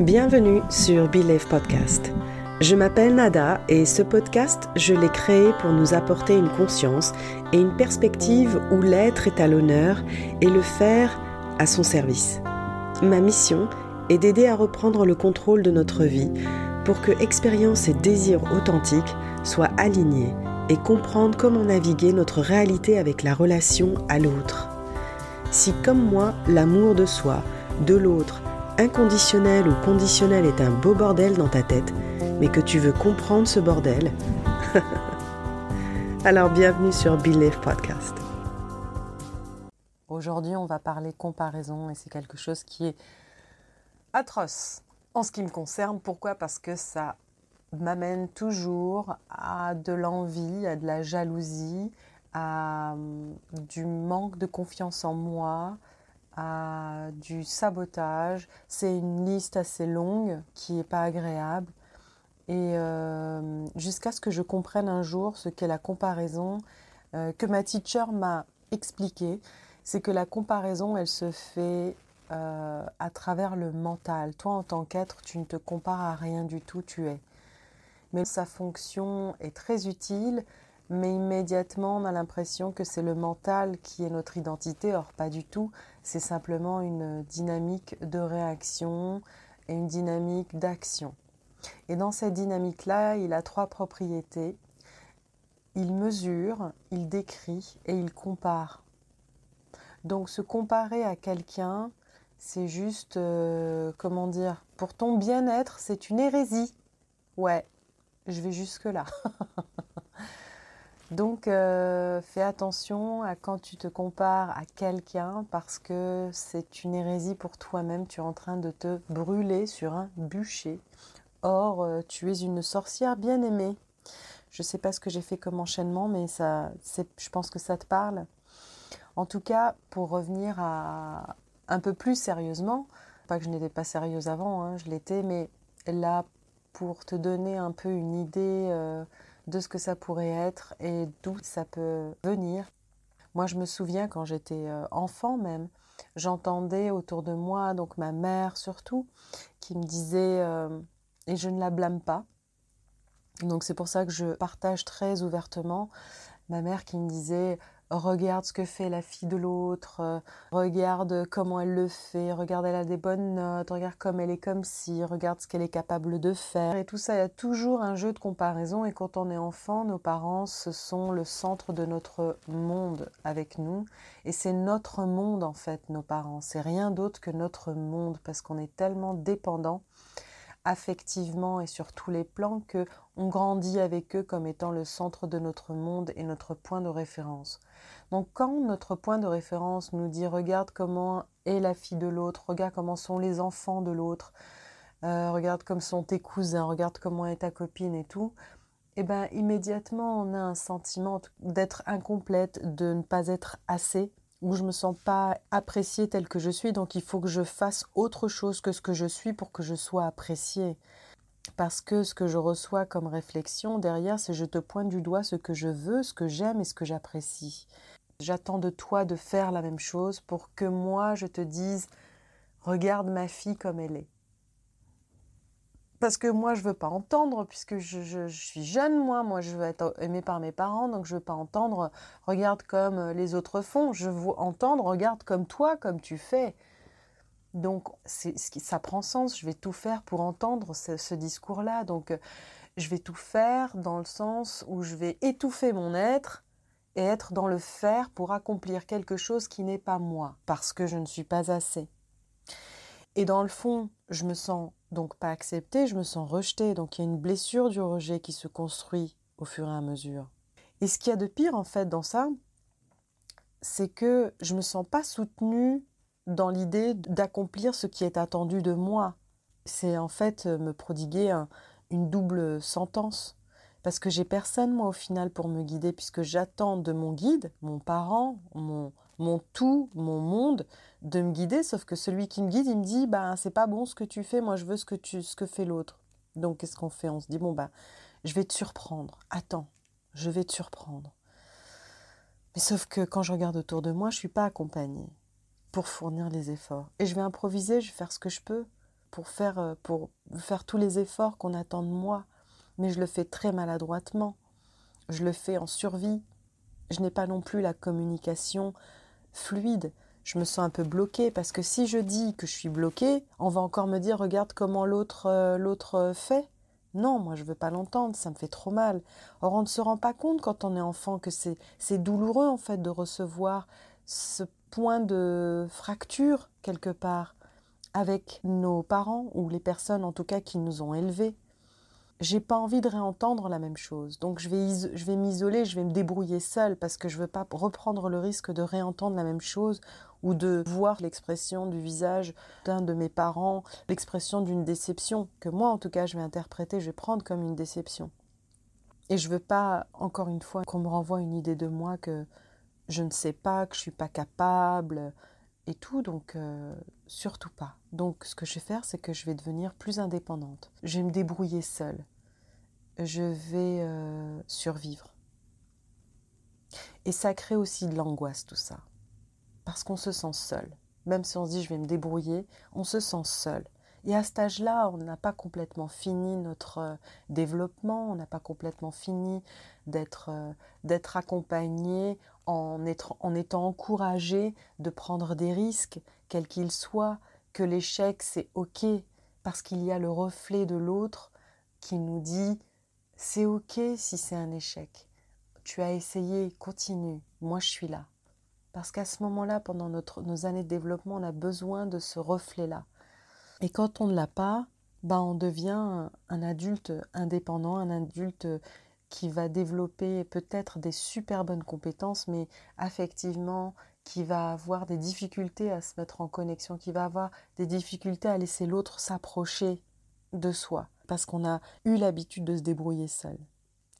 Bienvenue sur Believe Podcast. Je m'appelle Nada et ce podcast, je l'ai créé pour nous apporter une conscience et une perspective où l'être est à l'honneur et le faire à son service. Ma mission est d'aider à reprendre le contrôle de notre vie pour que expérience et désir authentiques soient alignés et comprendre comment naviguer notre réalité avec la relation à l'autre. Si comme moi, l'amour de soi, de l'autre, inconditionnel ou conditionnel est un beau bordel dans ta tête, mais que tu veux comprendre ce bordel, alors bienvenue sur Believe Podcast. Aujourd'hui, on va parler comparaison et c'est quelque chose qui est atroce en ce qui me concerne. Pourquoi? Parce que ça m'amène toujours à de l'envie, à de la jalousie, à hum, du manque de confiance en moi, à du sabotage. C'est une liste assez longue qui n'est pas agréable. Et euh, jusqu'à ce que je comprenne un jour ce qu'est la comparaison, euh, que ma teacher m'a expliqué, c'est que la comparaison, elle se fait euh, à travers le mental. Toi, en tant qu'être, tu ne te compares à rien du tout, tu es. Mais sa fonction est très utile mais immédiatement on a l'impression que c'est le mental qui est notre identité. Or, pas du tout. C'est simplement une dynamique de réaction et une dynamique d'action. Et dans cette dynamique-là, il a trois propriétés. Il mesure, il décrit et il compare. Donc se comparer à quelqu'un, c'est juste, euh, comment dire, pour ton bien-être, c'est une hérésie. Ouais, je vais jusque-là. Donc euh, fais attention à quand tu te compares à quelqu'un parce que c'est une hérésie pour toi-même. Tu es en train de te brûler sur un bûcher. Or, euh, tu es une sorcière bien aimée. Je ne sais pas ce que j'ai fait comme enchaînement, mais ça, je pense que ça te parle. En tout cas, pour revenir à un peu plus sérieusement, pas que je n'étais pas sérieuse avant, hein, je l'étais, mais là, pour te donner un peu une idée euh, de ce que ça pourrait être et d'où ça peut venir. Moi, je me souviens quand j'étais euh, enfant même, j'entendais autour de moi, donc ma mère surtout, qui me disait, euh, et je ne la blâme pas, donc c'est pour ça que je partage très ouvertement, ma mère qui me disait, regarde ce que fait la fille de l'autre, euh, regarde comment elle le fait, regarde elle a des bonnes notes, regarde comme elle est comme si, regarde ce qu'elle est capable de faire. Et tout ça, il y a toujours un jeu de comparaison et quand on est enfant, nos parents, ce sont le centre de notre monde avec nous. Et c'est notre monde en fait, nos parents. C'est rien d'autre que notre monde parce qu'on est tellement dépendant affectivement et sur tous les plans que on grandit avec eux comme étant le centre de notre monde et notre point de référence. Donc quand notre point de référence nous dit regarde comment est la fille de l'autre, regarde comment sont les enfants de l'autre, euh, regarde comme sont tes cousins, regarde comment est ta copine et tout, eh bien immédiatement on a un sentiment d'être incomplète, de ne pas être assez, où je me sens pas appréciée telle que je suis, donc il faut que je fasse autre chose que ce que je suis pour que je sois appréciée. Parce que ce que je reçois comme réflexion derrière, c'est je te pointe du doigt ce que je veux, ce que j'aime et ce que j'apprécie. J'attends de toi de faire la même chose pour que moi je te dise regarde ma fille comme elle est parce que moi je veux pas entendre puisque je, suis jeune moi. Moi je veux être aimée par mes parents donc je veux pas entendre regarde comme les autres font. Je veux entendre regarde comme toi comme tu fais. Donc ça prend sens. Je vais tout faire pour entendre ce, discours là donc je vais tout faire dans le sens où je vais étouffer mon être et être dans le faire pour accomplir quelque chose qui n'est pas moi parce que je ne suis pas assez. Et dans le fond je me sens donc pas acceptée, je me sens rejetée. Donc il y a une blessure du rejet qui se construit au fur et à mesure. Et ce qu'il y a de pire en fait dans ça, c'est que je me sens pas soutenue dans l'idée d'accomplir ce qui est attendu de moi. C'est en fait me prodiguer une double sentence. Parce que j'ai personne, moi, au final, pour me guider, puisque j'attends de mon guide, mon parent, mon, mon tout, mon monde, de me guider, sauf que celui qui me guide, il me dit, bah, c'est pas bon ce que tu fais, moi je veux ce que, tu, ce que fait l'autre. Donc qu'est-ce qu'on fait? On se dit, bon, bah, je vais te surprendre. Attends, je vais te surprendre. Mais sauf que quand je regarde autour de moi, je ne suis pas accompagnée pour fournir les efforts. Et je vais improviser, je vais faire ce que je peux pour faire, euh, pour faire tous les efforts qu'on attend de moi, mais je le fais très maladroitement. Je le fais en survie. Je n'ai pas non plus la communication fluide. Je me sens un peu bloquée parce que si je dis que je suis bloquée, on va encore me dire regarde comment l'autre euh, l'autre fait. Non, moi je veux pas l'entendre, ça me fait trop mal. Or on ne se rend pas compte quand on est enfant que c'est c'est douloureux en fait de recevoir ce point de fracture quelque part avec nos parents ou les personnes en tout cas qui nous ont élevés. J'ai pas envie de réentendre la même chose. Donc je vais, je vais m'isoler, je vais me débrouiller seule parce que je veux pas reprendre le risque de réentendre la même chose ou de voir l'expression du visage d'un de mes parents, l'expression d'une déception que moi en tout cas je vais interpréter, je vais prendre comme une déception. Et je veux pas encore une fois qu'on me renvoie une idée de moi que je ne sais pas, que je suis pas capable, et tout, donc euh, surtout pas. Donc ce que je vais faire, c'est que je vais devenir plus indépendante. Je vais me débrouiller seule. Je vais euh, survivre. Et ça crée aussi de l'angoisse tout ça. Parce qu'on se sent seul. Même si on se dit je vais me débrouiller, on se sent seul. Et à cet âge-là, on n'a pas complètement fini notre euh, développement, on n'a pas complètement fini d'être d'être accompagné en, étant encouragé de prendre des risques, quels qu'ils soient, que l'échec c'est ok, parce qu'il y a le reflet de l'autre qui nous dit c'est ok si c'est un échec. Tu as essayé, continue, moi je suis là. Parce qu'à ce moment-là, pendant nos années de développement, on a besoin de ce reflet-là. Et quand on ne l'a pas, bah on devient un adulte indépendant, un adulte qui va développer peut-être des super bonnes compétences, mais affectivement, qui va avoir des difficultés à se mettre en connexion, qui va avoir des difficultés à laisser l'autre s'approcher de soi, parce qu'on a eu l'habitude de se débrouiller seul.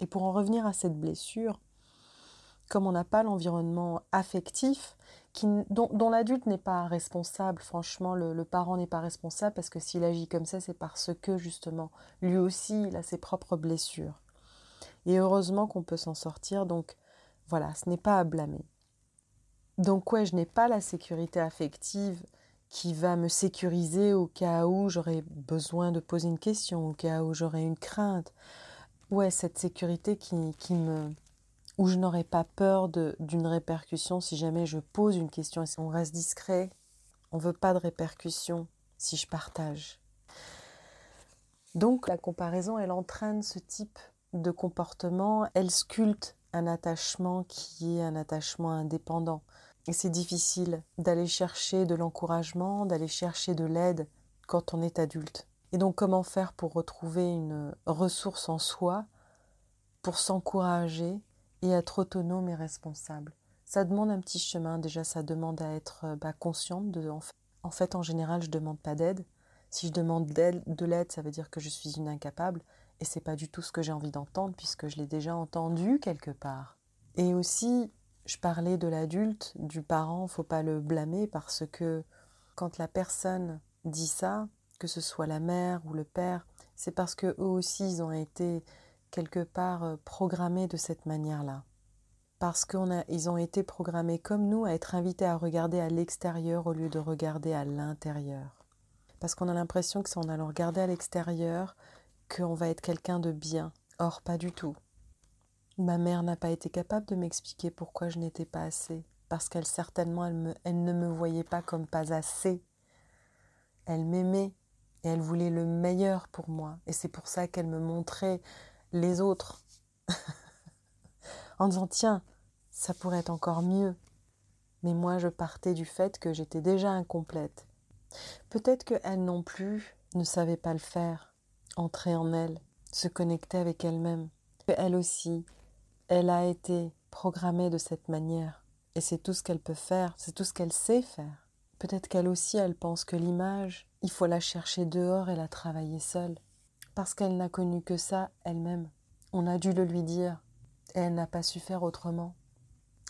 Et pour en revenir à cette blessure, comme on n'a pas l'environnement affectif, dont, l'adulte n'est pas responsable, franchement, le, le parent n'est pas responsable, parce que s'il agit comme ça, c'est parce que justement, lui aussi, il a ses propres blessures. Et heureusement qu'on peut s'en sortir. Donc voilà, ce n'est pas à blâmer. Donc ouais, je n'ai pas la sécurité affective qui va me sécuriser au cas où j'aurais besoin de poser une question, au cas où j'aurais une crainte. Ouais, cette sécurité qui, qui me où je n'aurais pas peur d'une répercussion si jamais je pose une question et on reste discret. On veut pas de répercussion si je partage. Donc la comparaison, elle entraîne ce type de comportement, elle sculpte un attachement qui est un attachement indépendant. Et c'est difficile d'aller chercher de l'encouragement, d'aller chercher de l'aide quand on est adulte. Et donc comment faire pour retrouver une ressource en soi, pour s'encourager et être autonome et responsable Ça demande un petit chemin. Déjà, ça demande à être bah, consciente de... En fait, en général, je ne demande pas d'aide. Si je demande de l'aide, ça veut dire que je suis une incapable. Et c'est pas du tout ce que j'ai envie d'entendre puisque je l'ai déjà entendu quelque part. Et aussi, je parlais de l'adulte, du parent, faut pas le blâmer parce que quand la personne dit ça, que ce soit la mère ou le père, c'est parce que eux aussi ils ont été quelque part euh, programmés de cette manière-là. Parce qu'ils ont été programmés comme nous à être invités à regarder à l'extérieur au lieu de regarder à l'intérieur. Parce qu'on a l'impression que si on allant regarder à l'extérieur, qu'on va être quelqu'un de bien. Or, pas du tout. Ma mère n'a pas été capable de m'expliquer pourquoi je n'étais pas assez, parce qu'elle certainement elle, elle ne me voyait pas comme pas assez. Elle m'aimait et elle voulait le meilleur pour moi, et c'est pour ça qu'elle me montrait les autres, en disant tiens, ça pourrait être encore mieux. Mais moi, je partais du fait que j'étais déjà incomplète. Peut-être qu'elle non plus ne savait pas le faire entrer en elle, se connecter avec elle-même. Elle aussi, elle a été programmée de cette manière. Et c'est tout ce qu'elle peut faire, c'est tout ce qu'elle sait faire. Peut-être qu'elle aussi, elle pense que l'image, il faut la chercher dehors et la travailler seule. Parce qu'elle n'a connu que ça elle-même. On a dû le lui dire. Et elle n'a pas su faire autrement.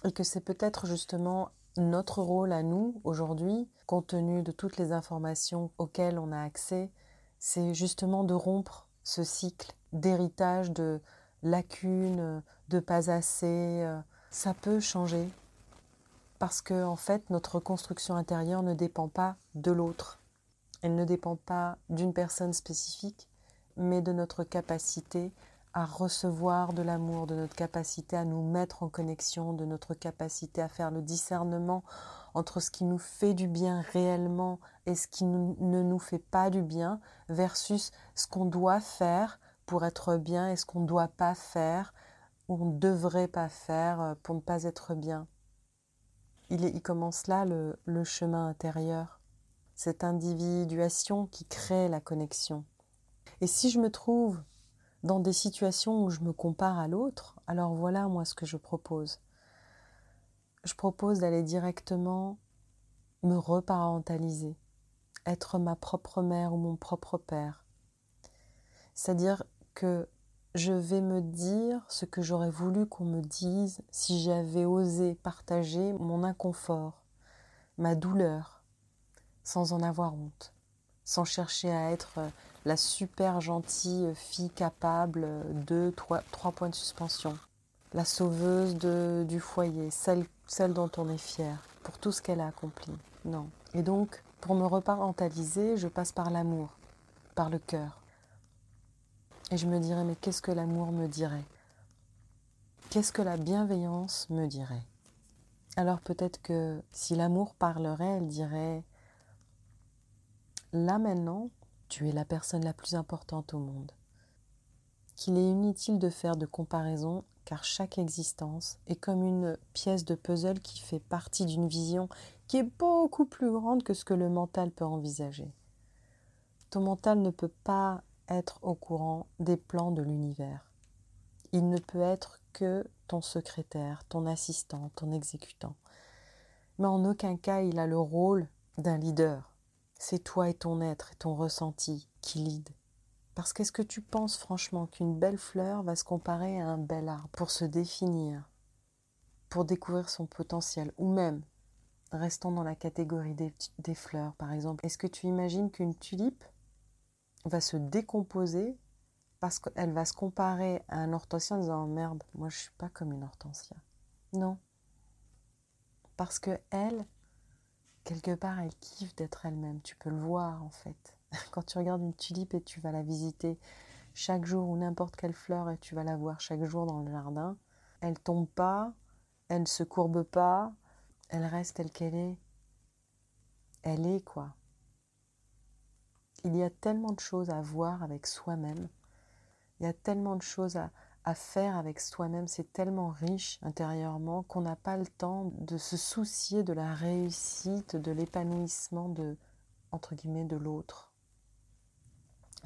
Et que c'est peut-être justement notre rôle à nous, aujourd'hui, compte tenu de toutes les informations auxquelles on a accès, c'est justement de rompre ce cycle d'héritage, de lacunes, de pas assez. Euh, ça peut changer parce que en fait notre construction intérieure ne dépend pas de l'autre. Elle ne dépend pas d'une personne spécifique, mais de notre capacité à recevoir de l'amour, de notre capacité à nous mettre en connexion, de notre capacité à faire le discernement entre ce qui nous fait du bien réellement et ce qui ne nous fait pas du bien, versus ce qu'on doit faire pour être bien et ce qu'on ne doit pas faire ou on ne devrait pas faire euh, pour ne pas être bien. Il, commence là le chemin intérieur, cette individuation qui crée la connexion. Et si je me trouve dans des situations où je me compare à l'autre, alors voilà moi ce que je propose. Je propose d'aller directement me reparentaliser, être ma propre mère ou mon propre père. C'est-à-dire que je vais me dire ce que j'aurais voulu qu'on me dise si j'avais osé partager mon inconfort, ma douleur, sans en avoir honte, sans chercher à être la super gentille fille capable de trois, points de suspension, la sauveuse de, du foyer, celle, celle dont on est fier, pour tout ce qu'elle a accompli. Non. Et donc, pour me reparentaliser, je passe par l'amour, par le cœur. Et je me dirais, mais qu'est-ce que l'amour me dirait? Qu'est-ce que la bienveillance me dirait? Alors peut-être que si l'amour parlerait, elle dirait, là maintenant, tu es la personne la plus importante au monde. Qu'il est inutile de faire de comparaison car chaque existence est comme une pièce de puzzle qui fait partie d'une vision qui est beaucoup plus grande que ce que le mental peut envisager. Ton mental ne peut pas être au courant des plans de l'univers. Il ne peut être que ton secrétaire, ton assistant, ton exécutant. Mais en aucun cas il a le rôle d'un leader. C'est toi et ton être et ton ressenti qui lead. Parce qu'est-ce que tu penses franchement qu'une belle fleur va se comparer à un bel arbre pour se définir, pour découvrir son potentiel, ou même, restons dans la catégorie des, fleurs par exemple, est-ce que tu imagines qu'une tulipe va se décomposer parce qu'elle va se comparer à un hortensien en disant merde, moi je suis pas comme une hortensia? Non. Parce que elle, quelque part, elle kiffe d'être elle-même. Tu peux le voir en fait. Quand tu regardes une tulipe et tu vas la visiter chaque jour ou n'importe quelle fleur et tu vas la voir chaque jour dans le jardin, elle tombe pas, elle ne se courbe pas, elle reste telle qu'elle est. Elle est quoi. Il y a tellement de choses à voir avec soi-même. Il y a tellement de choses à, à faire avec soi-même, c'est tellement riche intérieurement qu'on n'a pas le temps de se soucier de la réussite, de l'épanouissement de entre guillemets de l'autre,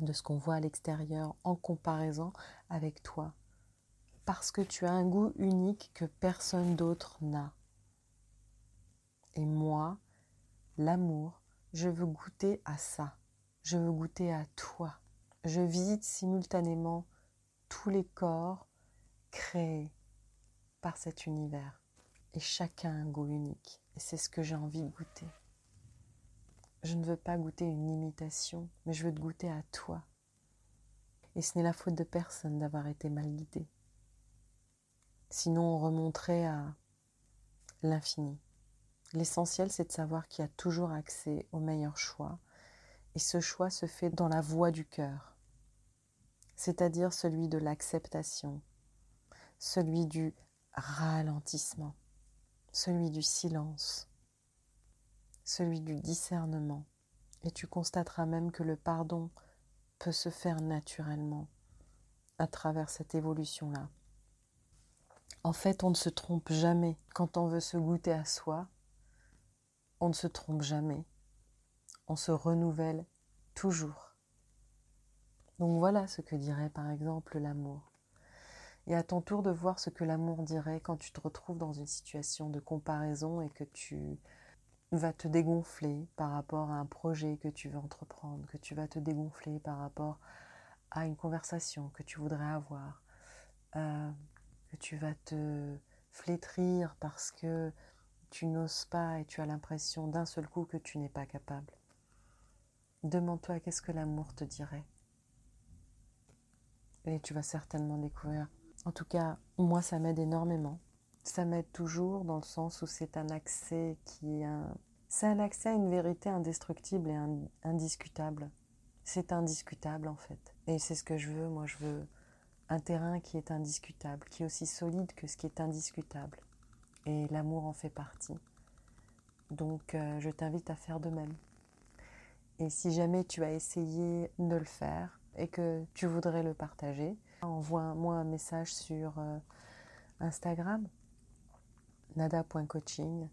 de ce qu'on voit à l'extérieur en comparaison avec toi, parce que tu as un goût unique que personne d'autre n'a. Et moi, l'amour, je veux goûter à ça. Je veux goûter à toi. Je visite simultanément tous les corps créés par cet univers. Et chacun a un goût unique. Et c'est ce que j'ai envie de goûter. Je ne veux pas goûter une imitation, mais je veux te goûter à toi. Et ce n'est la faute de personne d'avoir été mal guidé. Sinon, on remonterait à l'infini. L'essentiel, c'est de savoir qu'il y a toujours accès au meilleur choix. Et ce choix se fait dans la voie du cœur c'est-à-dire celui de l'acceptation, celui du ralentissement, celui du silence, celui du discernement. Et tu constateras même que le pardon peut se faire naturellement à travers cette évolution-là. En fait, on ne se trompe jamais quand on veut se goûter à soi. On ne se trompe jamais. On se renouvelle toujours. Donc voilà ce que dirait par exemple l'amour. Et à ton tour de voir ce que l'amour dirait quand tu te retrouves dans une situation de comparaison et que tu vas te dégonfler par rapport à un projet que tu veux entreprendre, que tu vas te dégonfler par rapport à une conversation que tu voudrais avoir, euh, que tu vas te flétrir parce que tu n'oses pas et tu as l'impression d'un seul coup que tu n'es pas capable. Demande-toi qu'est-ce que l'amour te dirait. Et tu vas certainement découvrir. En tout cas, moi, ça m'aide énormément. Ça m'aide toujours dans le sens où c'est un accès qui est C'est un accès à une vérité indestructible et indiscutable. C'est indiscutable en fait. Et c'est ce que je veux. Moi, je veux un terrain qui est indiscutable, qui est aussi solide que ce qui est indiscutable. Et l'amour en fait partie. Donc, euh, je t'invite à faire de même. Et si jamais tu as essayé de le faire et que tu voudrais le partager, envoie-moi un message sur euh, Instagram, nada.coaching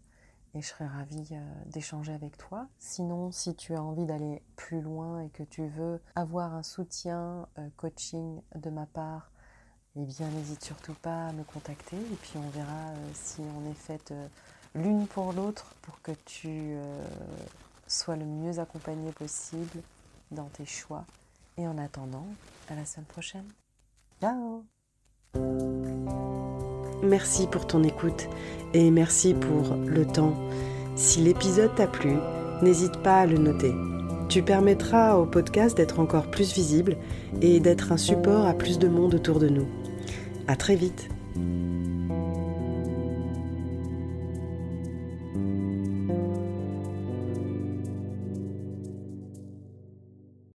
et je serais ravie euh, d'échanger avec toi. Sinon, si tu as envie d'aller plus loin et que tu veux avoir un soutien euh, coaching de ma part, eh bien n'hésite surtout pas à me contacter et puis on verra si on est faite l'une pour l'autre pour que tu sois le mieux accompagné possible dans tes choix. Et en attendant, à la semaine prochaine. Ciao Merci pour ton écoute et merci pour le temps. Si l'épisode t'a plu, n'hésite pas à le noter. Tu permettras au podcast d'être encore plus visible et d'être un support à plus de monde autour de nous. À très vite.